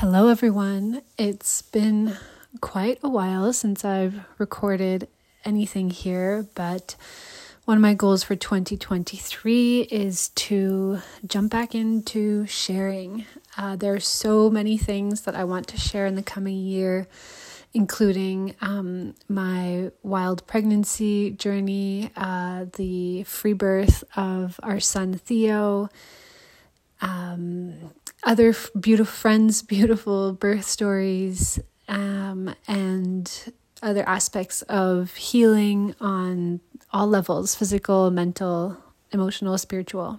Hello, everyone. It's been quite a while since I've recorded anything here, but one of my goals for 2023 is to jump back into sharing. Uh, there are so many things that I want to share in the coming year, including um, my wild pregnancy journey, uh, the free birth of our son Theo. Um, other f- beautiful friends, beautiful birth stories, um, and other aspects of healing on all levels physical, mental, emotional, spiritual.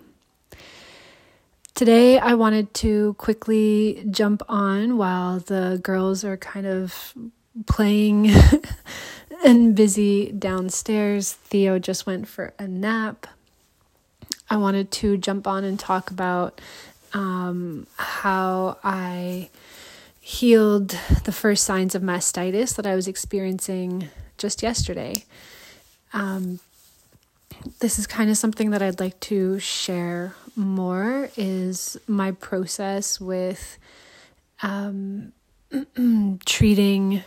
Today, I wanted to quickly jump on while the girls are kind of playing and busy downstairs. Theo just went for a nap. I wanted to jump on and talk about um, how I healed the first signs of mastitis that I was experiencing just yesterday. Um, this is kind of something that I'd like to share more is my process with um, treating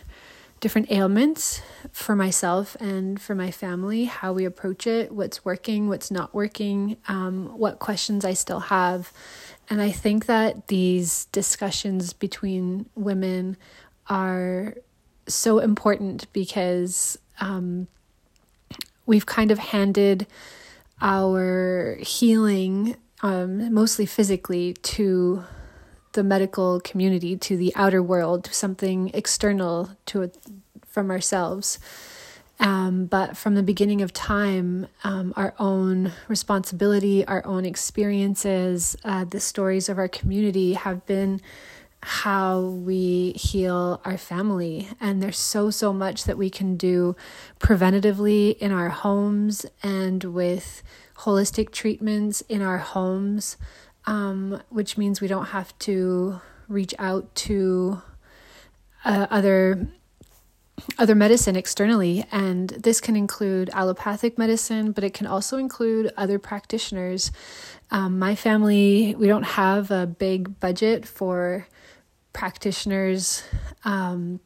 different ailments for myself and for my family, how we approach it, what's working, what's not working, um, what questions I still have, and I think that these discussions between women are so important because um, we've kind of handed our healing, um, mostly physically, to the medical community, to the outer world, to something external to from ourselves. Um, but from the beginning of time, um, our own responsibility, our own experiences, uh, the stories of our community have been how we heal our family. And there's so, so much that we can do preventatively in our homes and with holistic treatments in our homes, um, which means we don't have to reach out to uh, other other medicine externally, and this can include allopathic medicine, but it can also include other practitioners. Um, my family, we don't have a big budget for practitioners, um,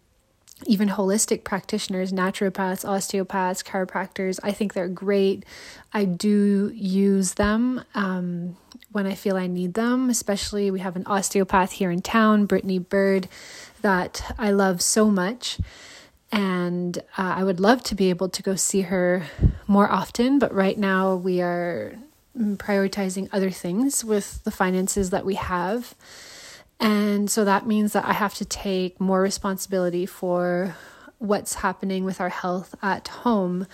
even holistic practitioners, naturopaths, osteopaths, chiropractors. I think they're great. I do use them um, when I feel I need them, especially we have an osteopath here in town, Brittany Bird, that I love so much. And uh, I would love to be able to go see her more often, but right now we are prioritizing other things with the finances that we have. And so that means that I have to take more responsibility for what's happening with our health at home.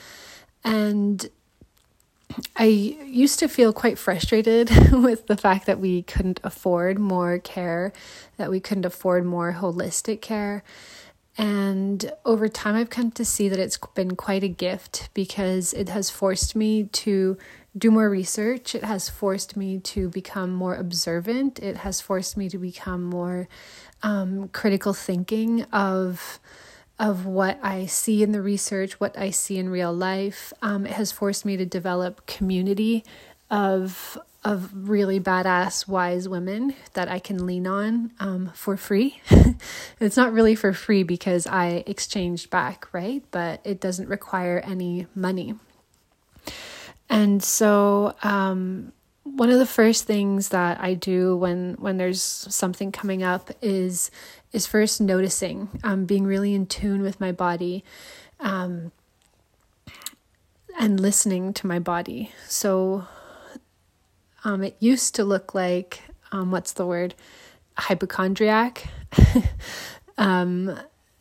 And I used to feel quite frustrated with the fact that we couldn't afford more care, that we couldn't afford more holistic care. And over time, I've come to see that it's been quite a gift because it has forced me to do more research. It has forced me to become more observant. It has forced me to become more um, critical thinking of of what I see in the research, what I see in real life. Um, it has forced me to develop community of of really badass, wise women that I can lean on um, for free. it's not really for free because I exchanged back, right? But it doesn't require any money. And so, um, one of the first things that I do when when there's something coming up is is first noticing, um, being really in tune with my body. Um, and listening to my body. So um, it used to look like, um, what's the word? Hypochondriac. um,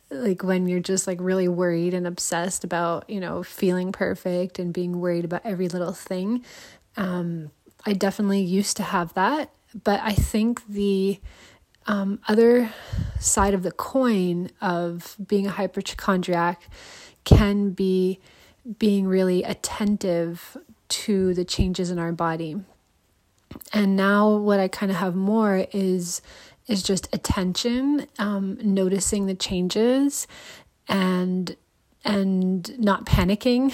like when you're just like really worried and obsessed about, you know, feeling perfect and being worried about every little thing. Um, I definitely used to have that. But I think the um, other side of the coin of being a hypochondriac can be being really attentive to the changes in our body and now what i kind of have more is is just attention um, noticing the changes and and not panicking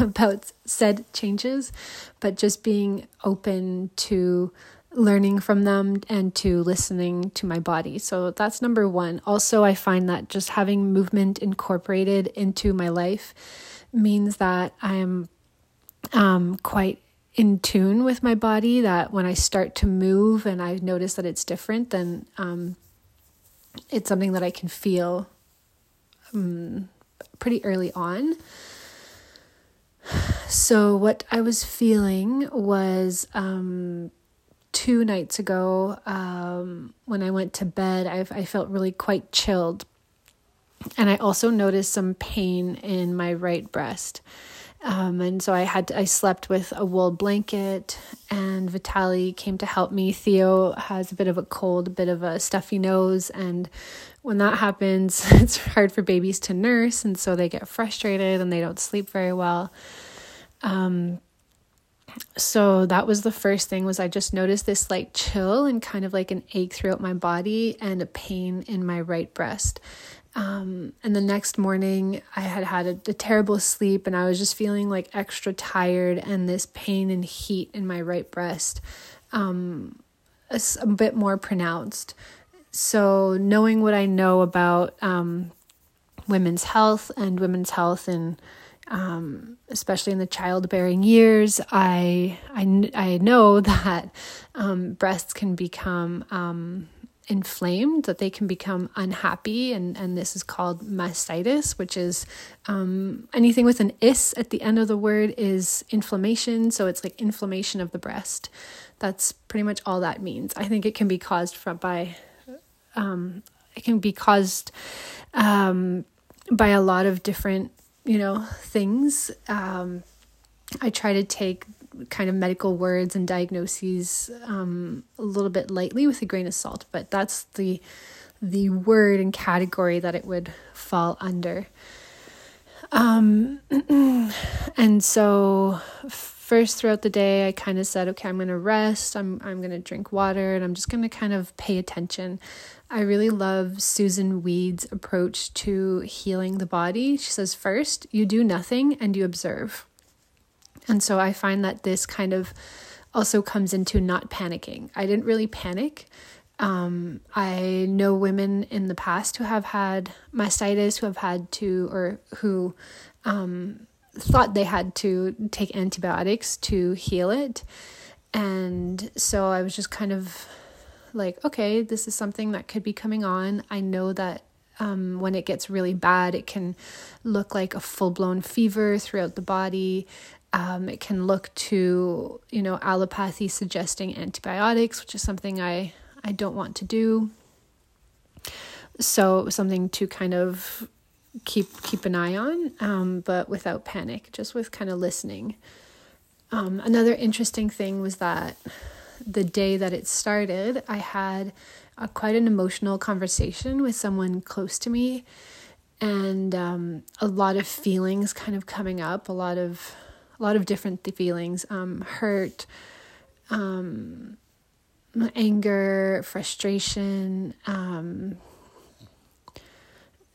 about said changes but just being open to learning from them and to listening to my body. So that's number one. Also, I find that just having movement incorporated into my life means that I'm um, quite in tune with my body. That when I start to move and I notice that it's different, then um, it's something that I can feel um, pretty early on. So, what I was feeling was um, two nights ago um, when I went to bed, I, I felt really quite chilled. And I also noticed some pain in my right breast. Um, and so I had to, I slept with a wool blanket, and Vitali came to help me. Theo has a bit of a cold, a bit of a stuffy nose, and when that happens, it's hard for babies to nurse, and so they get frustrated and they don't sleep very well. Um, so that was the first thing was i just noticed this like chill and kind of like an ache throughout my body and a pain in my right breast. Um, and the next morning i had had a, a, terrible sleep and i was just feeling like extra tired and this pain and heat in my right breast um, a, a bit more pronounced. So knowing what i know about um, women's health and women's health and um, especially in the childbearing years, I I, I know that um, breasts can become um, inflamed, that they can become unhappy, and and this is called mastitis, which is um, anything with an is at the end of the word is inflammation. So it's like inflammation of the breast. That's pretty much all that means. I think it can be caused from by um, it can be caused um, by a lot of different you know, things. Um, I try to take kind of medical words and diagnoses um, a little bit lightly with a grain of salt, but that's the the word and category that it would fall under. Um, and so first throughout the day, I kind of said, okay, I'm going to rest. I'm I'm going to drink water, and I'm just going to kind of pay attention. I really love Susun Weed's approach to healing the body. She says, first, you do nothing and you observe. And so I find that this kind of also comes into not panicking. I didn't really panic. Um, I know women in the past who have had mastitis, who have had to, or who um, thought they had to take antibiotics to heal it. And so I was just kind of like, okay, this is something that could be coming on. I know that um, when it gets really bad, it can look like a full blown fever throughout the body. Um, it can look to, you know, allopathy suggesting antibiotics, which is something I, I don't want to do. So it was something to kind of keep keep an eye on, um, but without panic, just with kind of listening. Um, another interesting thing was that the day that it started, I had a, quite an emotional conversation with someone close to me, and um, a lot of feelings kind of coming up, a lot of a lot of different feelings, um, hurt, um, anger, frustration, um,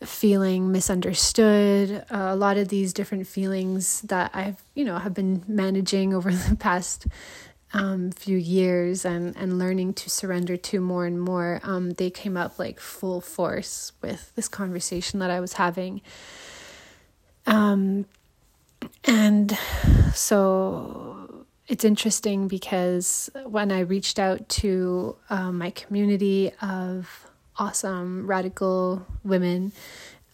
feeling misunderstood uh, a lot of these different feelings that i've you know have been managing over the past um, few years and, and learning to surrender to more and more, um, they came up like full force with this conversation that I was having. Um, and so it's interesting because when I reached out to um, my community of awesome radical women,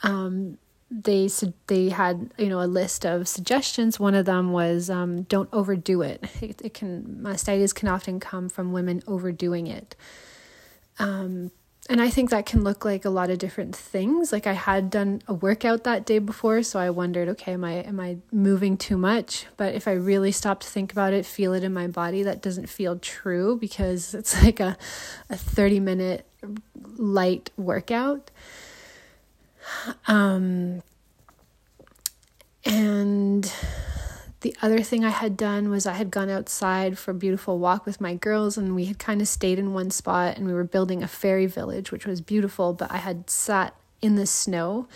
um, they they had you know a list of suggestions. One of them was um, don't overdo it. it. It can mastitis can often come from women overdoing it. Um, and I think that can look like a lot of different things. Like I had done a workout that day before, so I wondered, okay, am I am I moving too much? But if I really stop to think about it, feel it in my body, that doesn't feel true because it's like a a 30 minute light workout. Um, and the other thing I had done was I had gone outside for a beautiful walk with my girls, and we had kind of stayed in one spot and we were building a fairy village, which was beautiful. But I had sat in the snow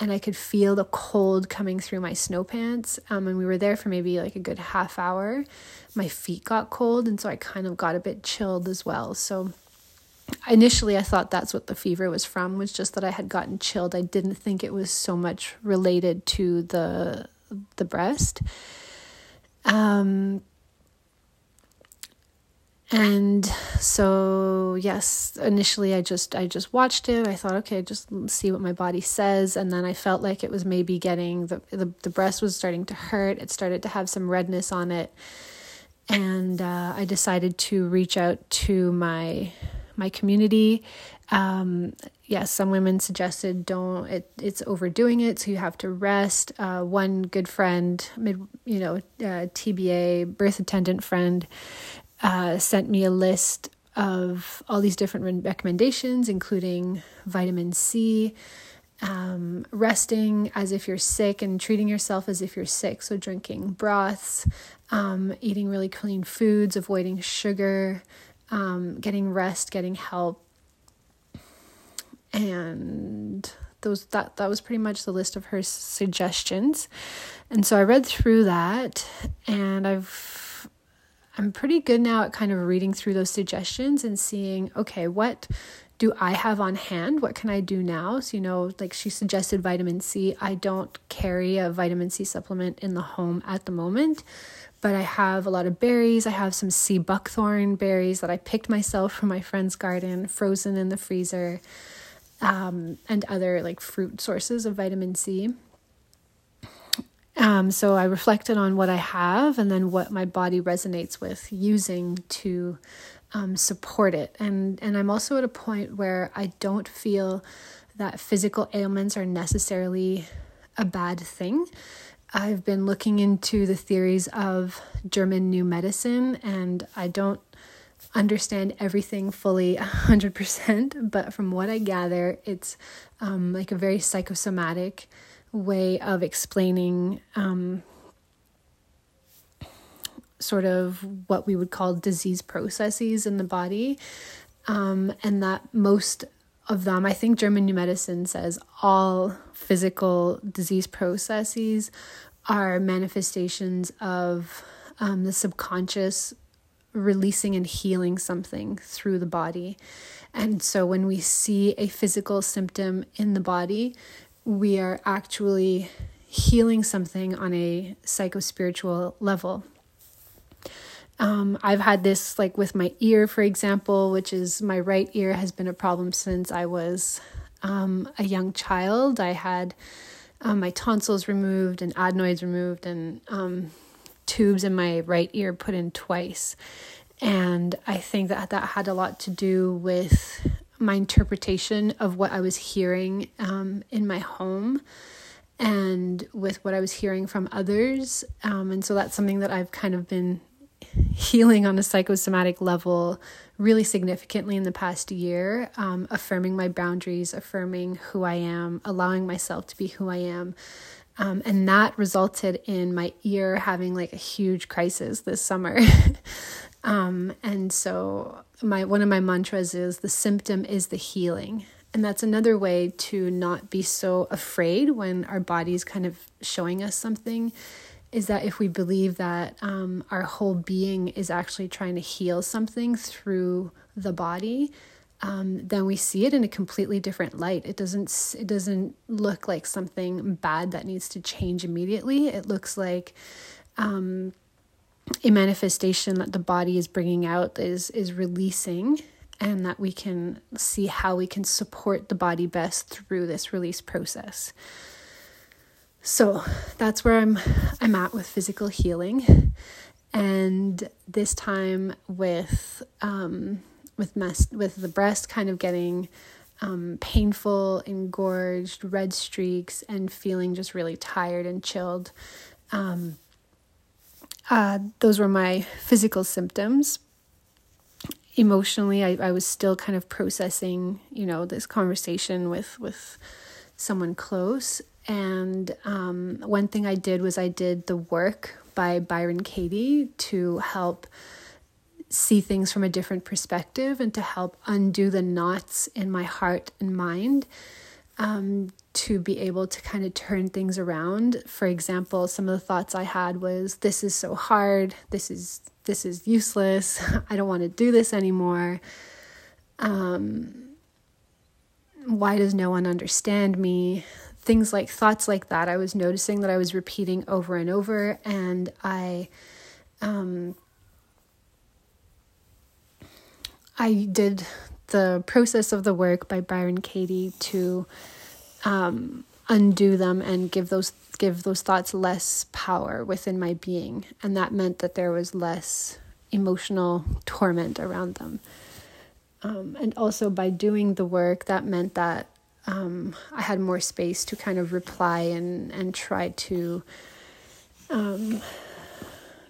and I could feel the cold coming through my snow pants. Um, and we were there for maybe like a good half hour. My feet got cold, and so I kind of got a bit chilled as well. So initially I thought that's what the fever was from, was just that I had gotten chilled. I didn't think it was so much related to the the breast. Um and so yes initially i just i just watched it. I thought okay just see what my body says. And then i felt like it was maybe getting the the, the breast was starting to hurt. It started to have some redness on it. And uh, i decided to reach out to my my community um, yes some women suggested don't it, it's overdoing it so you have to rest uh, one good friend mid you know uh, tba birth attendant friend uh, sent me a list of all these different recommendations, including vitamin C, um, resting as if you're sick, and treating yourself as if you're sick. So, drinking broths, um, eating really clean foods, avoiding sugar, um, getting rest, getting help. And those that that was pretty much the list of her suggestions. And so I read through that and I've I'm pretty good now at kind of reading through those suggestions and seeing, okay, what do I have on hand? What can I do now? So, you know, like she suggested vitamin C. I don't carry a vitamin C supplement in the home at the moment, but I have a lot of berries. I have some sea buckthorn berries that I picked myself from my friend's garden, frozen in the freezer, um, and other like fruit sources of vitamin C. Um, so I reflected on what I have and then what my body resonates with using to um, support it. And and I'm also at a point where I don't feel that physical ailments are necessarily a bad thing. I've been looking into the theories of German New Medicine, and I don't understand everything fully 100%, but from what I gather, it's um, like a very psychosomatic way of explaining um, sort of what we would call disease processes in the body. Um, and that most of them, I think German New Medicine says all physical disease processes are manifestations of um, the subconscious releasing and healing something through the body. And so when we see a physical symptom in the body, we are actually healing something on a psycho-spiritual level. Um, I've had this like with my ear, for example, which is my right ear has been a problem since I was um, a young child. I had um, my tonsils removed and adenoids removed and um, tubes in my right ear put in twice. And I think that that had a lot to do with my interpretation of what I was hearing um, in my home and with what I was hearing from others. Um, and so that's something that I've kind of been healing on a psychosomatic level really significantly in the past year, um, affirming my boundaries, affirming who I am, allowing myself to be who I am. Um, and that resulted in my ear having like a huge crisis this summer. Um, and so my one of my mantras is the symptom is the healing. And that's another way to not be so afraid when our body's kind of showing us something is that if we believe that um, our whole being is actually trying to heal something through the body, um, then we see it in a completely different light. It doesn't it doesn't look like something bad that needs to change immediately. It looks like um, a manifestation that the body is bringing out is is releasing and that we can see how we can support the body best through this release process. So that's where I'm I'm at with physical healing, and this time with um, with mess with the breast kind of getting um, painful, engorged, red streaks, and feeling just really tired and chilled. Um, uh, those were my physical symptoms. Emotionally, I, I was still kind of processing, you know, this conversation with with someone close. And um, one thing I did was I did the work by Byron Katie to help see things from a different perspective and to help undo the knots in my heart and mind um, to be able to kind of turn things around. For example, some of the thoughts I had was, "This is so hard. This is this is useless. I don't want to do this anymore." Um, why does no one understand me? Things like thoughts like that. I was noticing that I was repeating over and over, and I, um, I did the process of the work by Byron Katie to um, undo them and give those give those thoughts less power within my being, and that meant that there was less emotional torment around them. Um, and also by doing the work, that meant that um, I had more space to kind of reply and and try to um,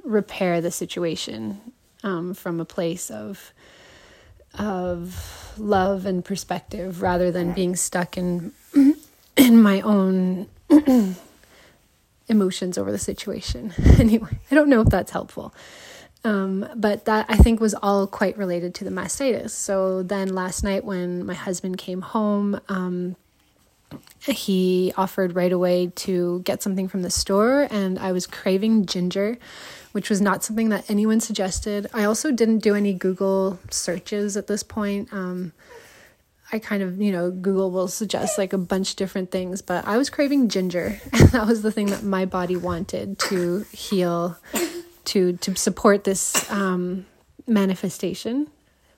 repair the situation um, from a place of of love and perspective rather than being stuck in in my own emotions over the situation. anyway, I don't know if that's helpful. Um, but that I think was all quite related to the mastitis. So then last night when my husband came home, um, he offered right away to get something from the store, and I was craving ginger which was not something that anyone suggested. I also didn't do any Google searches at this point. Um, I kind of, you know, Google will suggest like a bunch of different things, but I was craving ginger. And that was the thing that my body wanted to heal, to to support this um, manifestation.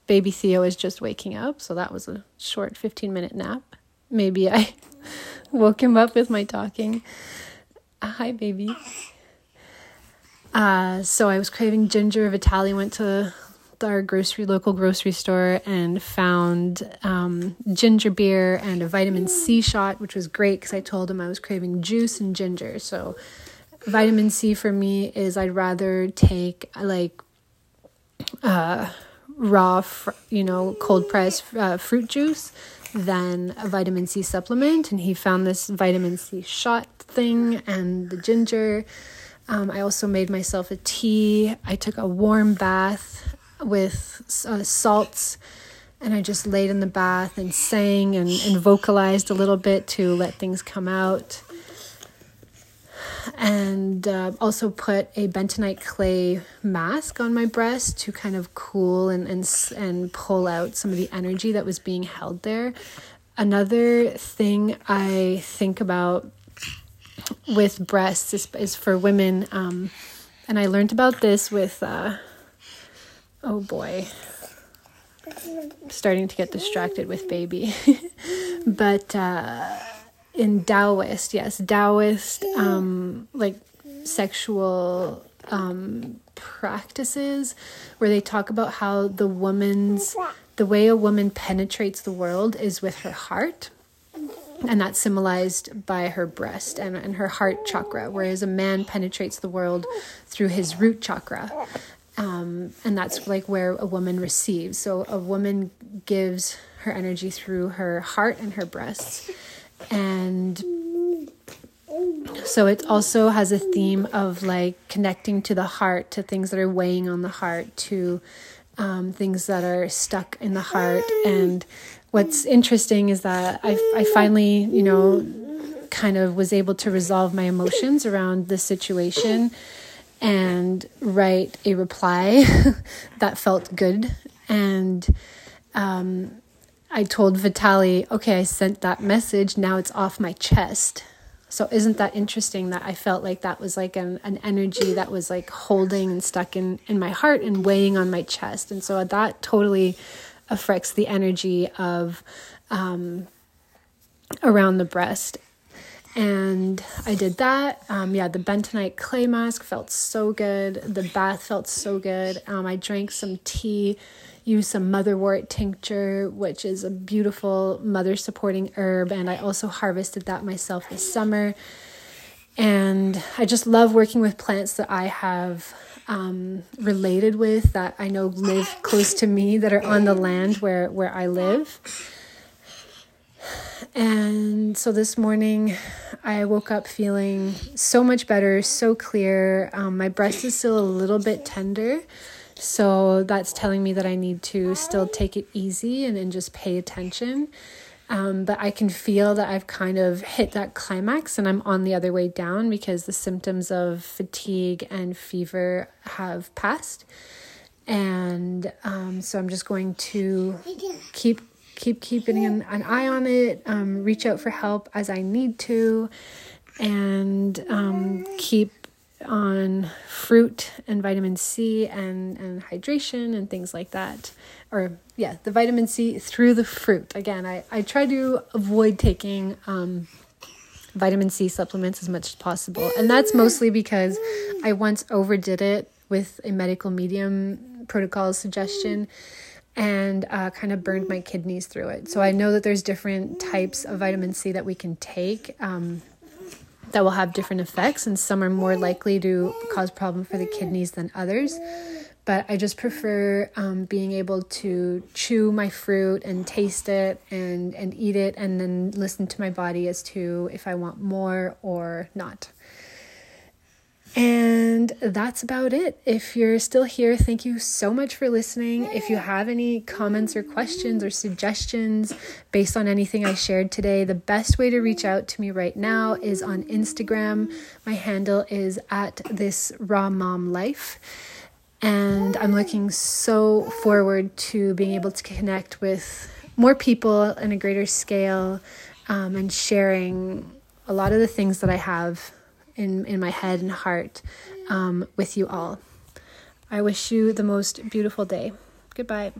Baby Theo is just waking up, so that was a short 15 minute nap. Maybe I woke him up with my talking. Hi, baby. Uh, so I was craving ginger. Vitaly went to our grocery local grocery store and found um, ginger beer and a vitamin C shot, which was great because I told him I was craving juice and ginger. So vitamin C for me is I'd rather take like uh, raw, fr- you know, cold pressed uh, fruit juice than a vitamin C supplement. And he found this vitamin C shot thing and the ginger. Um, I also made myself a tea. I took a warm bath with uh, salts and I just laid in the bath and sang and, and vocalized a little bit to let things come out. And uh, also put a bentonite clay mask on my breast to kind of cool and, and, and pull out some of the energy that was being held there. Another thing I think about with breasts is, is for women. Um, and I learned about this with, uh, oh boy, starting to get distracted with baby. but uh, in Taoist, yes, Taoist, um, like sexual um, practices where they talk about how the woman's, the way a woman penetrates the world is with her heart and that's symbolized by her breast and, and her heart chakra, whereas a man penetrates the world through his root chakra. Um, and that's like where a woman receives. So a woman gives her energy through her heart and her breasts. And so it also has a theme of like connecting to the heart, to things that are weighing on the heart, to um, things that are stuck in the heart. And what's interesting is that I, I finally, you know, kind of was able to resolve my emotions around this situation and write a reply that felt good. And um, I told Vitaly, okay, I sent that message. Now it's off my chest. So isn't that interesting that I felt like that was like an, an energy that was like holding and stuck in, in my heart and weighing on my chest. And so that totally affects the energy of um, around the breast. And I did that. Um, yeah, the bentonite clay mask felt so good. The bath felt so good. Um, I drank some tea, used some motherwort tincture, which is a beautiful mother supporting herb. And I also harvested that myself this summer. And I just love working with plants that I have um, related with that I know live close to me that are on the land where where I live. And so this morning, I woke up feeling so much better, so clear. Um, my breast is still a little bit tender. So that's telling me that I need to still take it easy and, and just pay attention. Um, but I can feel that I've kind of hit that climax and I'm on the other way down because the symptoms of fatigue and fever have passed. And um, so I'm just going to keep keep keeping an, an eye on it, um, reach out for help as I need to, and um, keep on fruit and vitamin C and, and hydration and things like that. Or, yeah, the vitamin C through the fruit. Again, I, I try to avoid taking um, vitamin C supplements as much as possible. And that's mostly because I once overdid it with a medical medium protocol suggestion and uh, kind of burned my kidneys through it. So I know that there's different types of vitamin C that we can take. Um, that will have different effects, and some are more likely to cause problem for the kidneys than others. But I just prefer um, being able to chew my fruit and taste it and and eat it, and then listen to my body as to if I want more or not. And that's about it. If you're still here, thank you so much for listening. If you have any comments or questions or suggestions based on anything I shared today, the best way to reach out to me right now is on Instagram. My handle is at this raw mom life. And I'm looking so forward to being able to connect with more people in a greater scale um, and sharing a lot of the things that I have in, in my head and heart um, with you all. I wish you the most beautiful day. Goodbye.